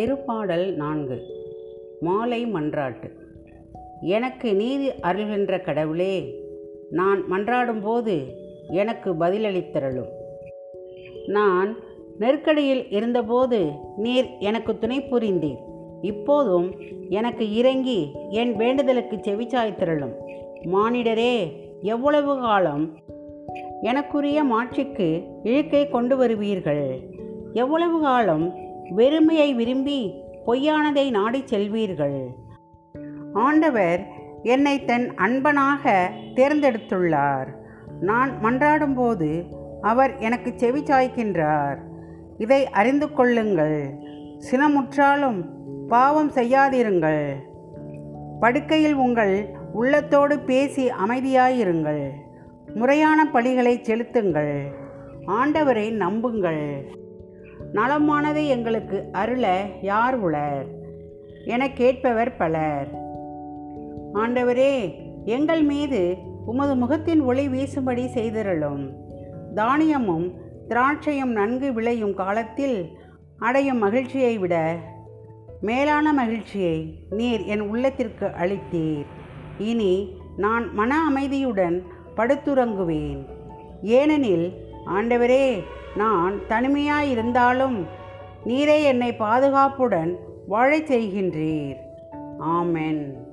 திருப்பாடல் நான்கு. மாலை மன்றாட்டு. எனக்கு நீதி அருள்கின்ற கடவுளே நான் மன்றாடும்போது எனக்கு பதிலளித்தருளும். நான் நெருக்கடியில் இருந்தபோது நீர் எனக்கு துணை புரிந்தீர். இப்போதும் எனக்கு இறங்கி என் வேண்டுதலுக்கு செவிச்சாய்த்திரளும் மானிடரே எவ்வளவு காலம் எனக்குரிய மாட்சிக்கு இழுக்கை கொண்டு வருவீர்கள்? எவ்வளவு காலம் வெறுமையை விரும்பி பொய்யானதை நாடிச் செல்வீர்கள். ஆண்டவர் என்னை தன் அன்பனாக தேர்ந்தெடுத்துள்ளார். நான் மன்றாடும்போது அவர் எனக்கு செவி சாய்க்கின்றார். இதை அறிந்து கொள்ளுங்கள். சினமுற்றாலும் பாவம் செய்யாதிருங்கள். படுக்கையில் உங்கள் உள்ளத்தோடு பேசி அமைதியாயிருங்கள். முறையான பழிகளை செலுத்துங்கள். ஆண்டவரை நம்புங்கள். நலமானதை எங்களுக்கு அருள யார் உளர்? என கேட்பவர் பலர். ஆண்டவரே எங்கள் மீது உமது முகத்தின் ஒளி வீசும்படி செய்திருளும். தானியமும் திராட்சையும் நன்கு விளையும் காலத்தில் அடையும் மகிழ்ச்சியை விட மேலான மகிழ்ச்சியை நீர் என் உள்ளத்திற்கு அளித்தீர். இனி நான் மன அமைதியுடன் படுத்துறங்குவேன். ஏனெனில் ஆண்டவரே நான் தனிமையாயிருந்தாலும் நீரே என்னை பாதுகாப்புடன் வாழச் செய்கின்றீர். ஆமென்.